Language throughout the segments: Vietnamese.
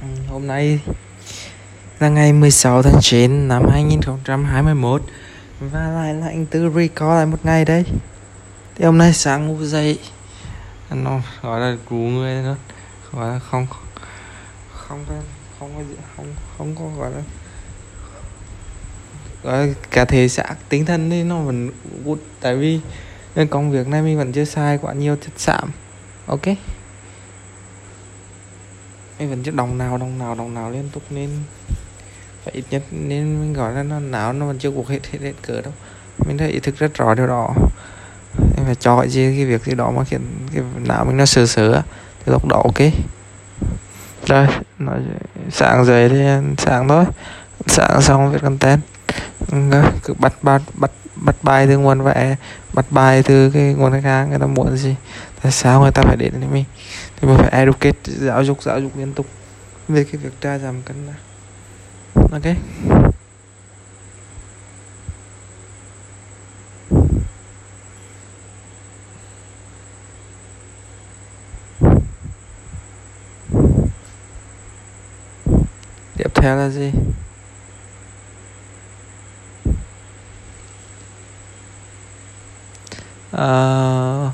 Ừ, hôm nay là ngày 16 tháng 9 năm 2021 Và lại là anh Tư record lại một ngày đấy Thì hôm nay sáng ngủ dậy Nó gọi là cú người nữa Gọi là không Không có Không có không, không có gọi là Gọi là cả thể xác tinh thần thì nó vẫn good Tại vì công việc này mình vẫn chưa xài quá nhiều chất xám Ok? Mình vẫn chưa đồng nào đồng nào đồng nào liên tục nên phải ít nhất nên mình gọi là nó não nó vẫn chưa cuộc hết hết hết cỡ đâu. Mình thấy ý thức rất rõ điều đó. Em phải cho cái gì, cái việc gì đó mà khiến cái não mình nó sờ sờ thì lúc đó ok? Rồi, nói, sáng dậy thì, sáng thôi. Sáng xong viết content cứ bắt bắt bắt bắt bài từ nguồn vẽ bắt bài từ cái nguồn khách hàng, người ta muốn gì? Tại sao người ta phải đến với mình? Thì mình phải educate giáo dục giáo dục liên tục về cái việc tra giảm cân nặng ok. Tiếp theo là gì? Ờ,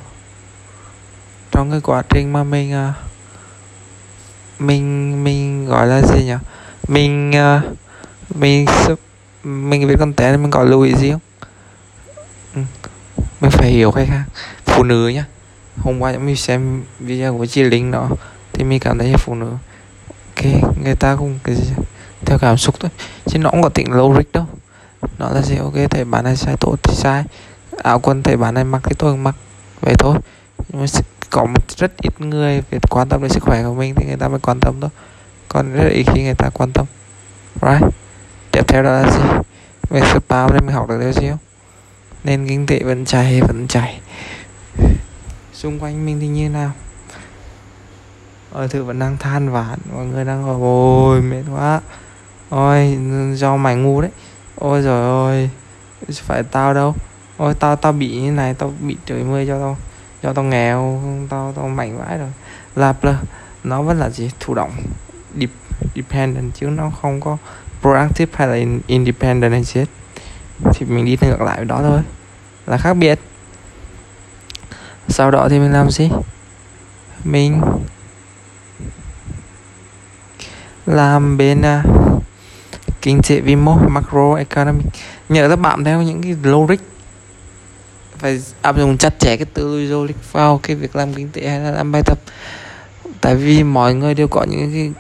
trong cái quá trình mà mình uh, mình mình gọi là gì nhỉ? Mình uh, mình sub- mình viết content mình có lưu ý gì không? Ừ. mình phải hiểu khách hàng phụ nữ nhá. Hôm qua mình xem video của chị Linh đó thì mình cảm thấy phụ nữ. Ok người ta cũng cái gì theo cảm xúc thôi. Chứ nó cũng có tính logic đâu. Nó là gì? Ok thể bạn này sai tốt thì sai áo quần thầy bạn này mặc thì tôi cũng mặc vậy thôi. Nhưng mà có một rất ít người việc quan tâm đến sức khỏe của mình thì người ta mới quan tâm thôi. Còn rất ít khi người ta quan tâm. Right. Tiếp theo đó là gì? Về spa nên mình học được điều gì không? Nên kinh tế vẫn chảy vẫn chảy xung quanh mình thì như nào? Ở thử vẫn đang than vãn, mọi người đang gọi ôi, mệt quá. Ôi, do mày ngu đấy. Ôi rồi ôi phải tao đâu? Ôi tao tao bị như này tao bị trời mưa cho tao cho tao nghèo tao tao mạnh vãi rồi. Là nó vẫn là gì? Thụ động Dep dependent chứ nó không có proactive hay là independent hay gì hết. Thì mình đi ngược lại với đó thôi. Là khác biệt. Sau đó thì mình làm gì? Mình làm bên uh, kinh tế vĩ mô macro economic nhớ các bạn theo những cái logic phải áp dụng chặt chẽ cái tư duy logic vào cái việc làm kinh tế hay là làm bài tập. Tại vì mọi người đều có những cái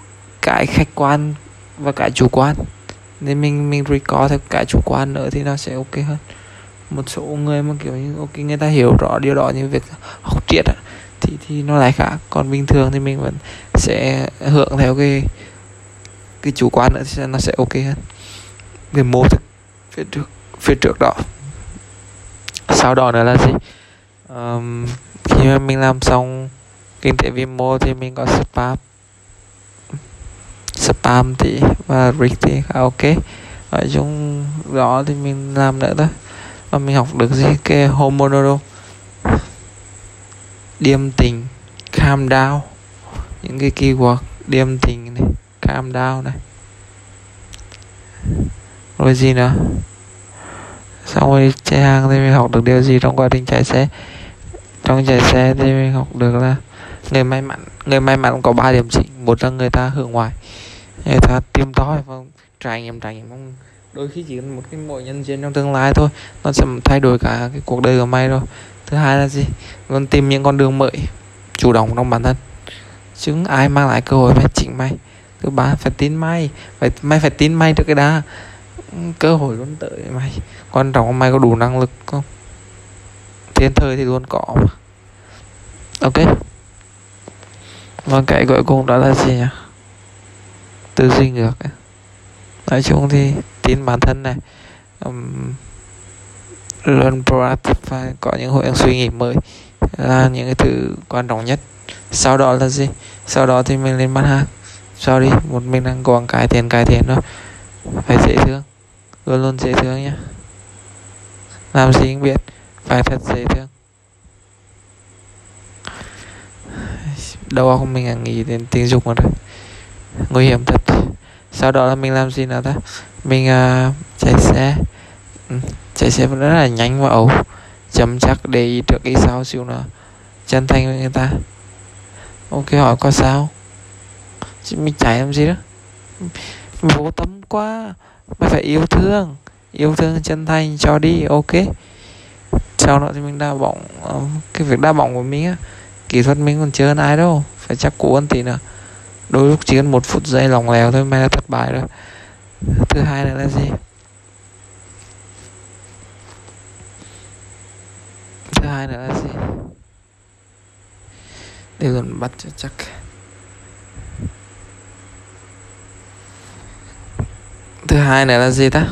cái khách quan và cái chủ quan. Nên mình mình record theo cái chủ quan nữa thì nó sẽ ok hơn. Một số người mà kiểu như ok người ta hiểu rõ điều đó như việc học triết á, thì thì nó lại khác. Còn bình thường thì mình vẫn sẽ hưởng theo cái cái chủ quan nữa thì nó sẽ ok hơn. Về mô thức phía trước phía trước đó sau đó nữa là gì? Um, khi mà mình làm xong kinh tế vi mô thì mình có spam. Spam thì và rig thì khá ok. Nói chung đó thì mình làm nữa thôi. Và mình học được gì cái hormonal? Điềm tình calm down. Những cái keyword điềm tình này calm down này. Rồi gì nữa? Xong rồi chạy hàng thì mình học được điều gì trong quá trình chạy xe? Trong chạy xe thì mình học được là người may mắn, người may mắn có ba điểm chính. Một là người ta hưởng ngoài người ta tìm tòi và trải nghiệm trải nghiệm. Không đôi khi chỉ cần một cái mỗi nhân duyên trong tương lai thôi, nó sẽ thay đổi cả cái cuộc đời của mày rồi. Thứ hai là gì? Còn tìm những con đường mới, chủ động trong bản thân. Chứ ai mang lại cơ hội phải chỉnh mày. Thứ ba, phải tin mày. Phải mày phải tin mày trước cái đã cơ hội luôn tới mày. Quan trọng là mày có đủ năng lực không? Thiên thời thì luôn có mà. Ok. Và cái cuối cùng đó là gì nhỉ? Tư duy ngược ấy. nói chung thì tin bản thân này um, luôn proactive và có những hội suy nghĩ mới là những cái thứ quan trọng nhất. Sau đó là gì? Sau đó thì mình lên bán hàng. Đi một mình đang còn cải thiện cải thiện thôi. Phải dễ thương luôn luôn dễ thương nhé. Làm gì cũng biết phải thật dễ thương. Đầu óc mình là nghĩ đến tình dục mà thôi. Nguy hiểm thật. Sau đó là mình làm gì nào ta? Mình uh, chạy xe. Ừ, chạy xe rất là nhanh và ẩu. Chậm chắc để ý trước ý sau xíu nữa. Chân thành với người ta. Ok hỏi có sao? Chứ mình chạy làm gì đó? Vô tâm quá mày phải yêu thương yêu thương chân thành cho đi, ok. Sau đó thì mình đa bóng ờ, cái việc đa bóng của mình á, kỹ thuật mình còn chưa hơn ai đâu, phải chắc cú hơn tí nữa đôi lúc chỉ cần một phút giây lòng lèo thôi mày đã thất bại rồi. Thứ hai nữa là gì? Thứ hai nữa là gì? Để luôn bắt cho chắc. Thứ hai nữa là gì ta?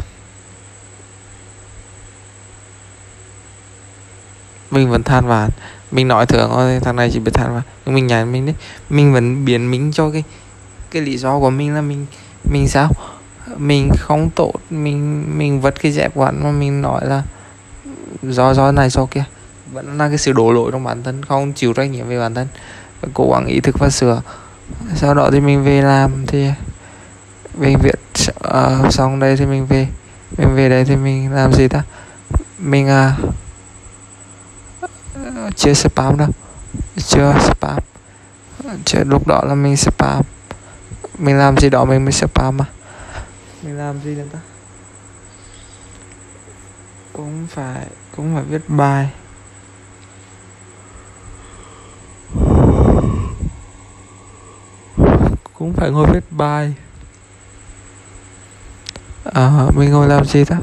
Mình vẫn than vãn. Mình nói thường thôi, thằng này chỉ biết than vãn. Nhưng mình nhảy mình đấy. Mình vẫn biến mình cho cái cái lý do của mình là mình mình sao? Mình không tốt, mình mình vất cái dẹp quán mà mình nói là do do này do kia. Vẫn là cái sự đổ lỗi trong bản thân, không chịu trách nhiệm về bản thân. Cố gắng ý thức và sửa. Sau đó thì mình về làm thì bệnh viện uh, xong đây thì mình về. Mình về đây thì mình làm gì ta? Mình uh, chưa spam đâu. Chưa spam. Chưa lúc đó là mình spam. Mình làm gì đó mình mới spam mà. Mình làm gì nữa ta? Cũng phải cũng phải viết bài. Cũng phải ngồi viết bài à, mình ngồi làm gì ta?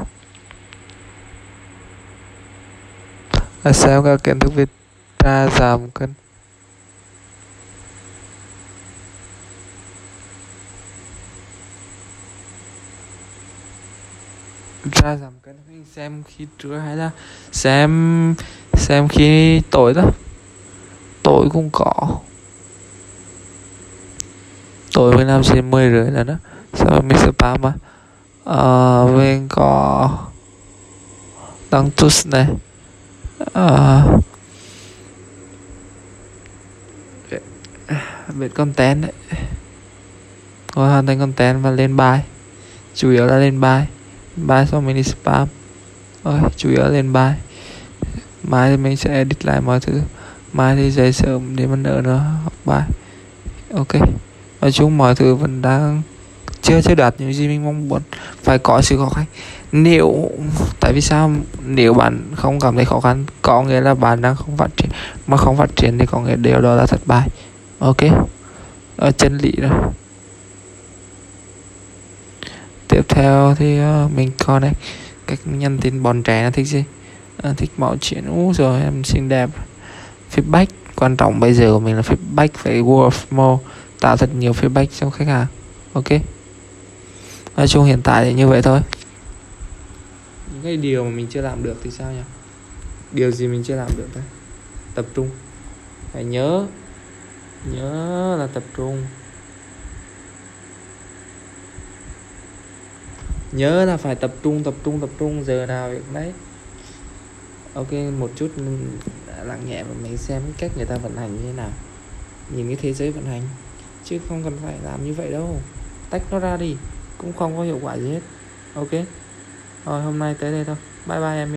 À, sao các kiến thức về tra giảm cân? Ra giảm cân mình xem khi trưa hay là xem xem khi tối đó. Tối cũng có. Tối mình làm trên mười rưỡi là đó. Sao mình mình spam mà ờ mình có này. Ờ. Viết content đấy rồi hoàn thành content và lên bài. Chủ yếu là lên bài. Bài xong mình đi spam. Rồi chủ yếu là lên bài. Mai thì mình sẽ edit lại mọi thứ. Mai thì dậy sớm để mình đỡ nữa học bài. Ok. Nói chung mọi thứ vẫn đang chưa chưa đạt những gì mình mong muốn phải có sự khó khăn. Nếu tại vì sao? Nếu bạn không cảm thấy khó khăn có nghĩa là bạn đang không phát triển. Mà không phát triển thì có nghĩa điều đó là thất bại. Ok? Ở chân lý rồi tiếp theo thì uh, mình coi này. Cách nhân tin bọn trẻ nó thích gì? À, thích mọi chuyện. Ú rồi em xinh đẹp. Feedback. Quan trọng bây giờ của mình là feedback phải word of more tạo thật nhiều feedback cho khách hàng. Ok? Nói chung hiện tại thì như vậy thôi. Những cái điều mà mình chưa làm được thì sao nhỉ? Điều gì mình chưa làm được đấy tập trung. Phải nhớ nhớ là tập trung. Nhớ là phải tập trung tập trung tập trung. Giờ nào việc đấy. Ok, một chút lặng nhẹ và mình xem cách người ta vận hành như thế nào. Nhìn cái thế giới vận hành. Chứ không cần phải làm như vậy đâu. Tách nó ra đi cũng không có hiệu quả gì hết. Ok. Rồi, hôm nay tới đây thôi. Bye bye em.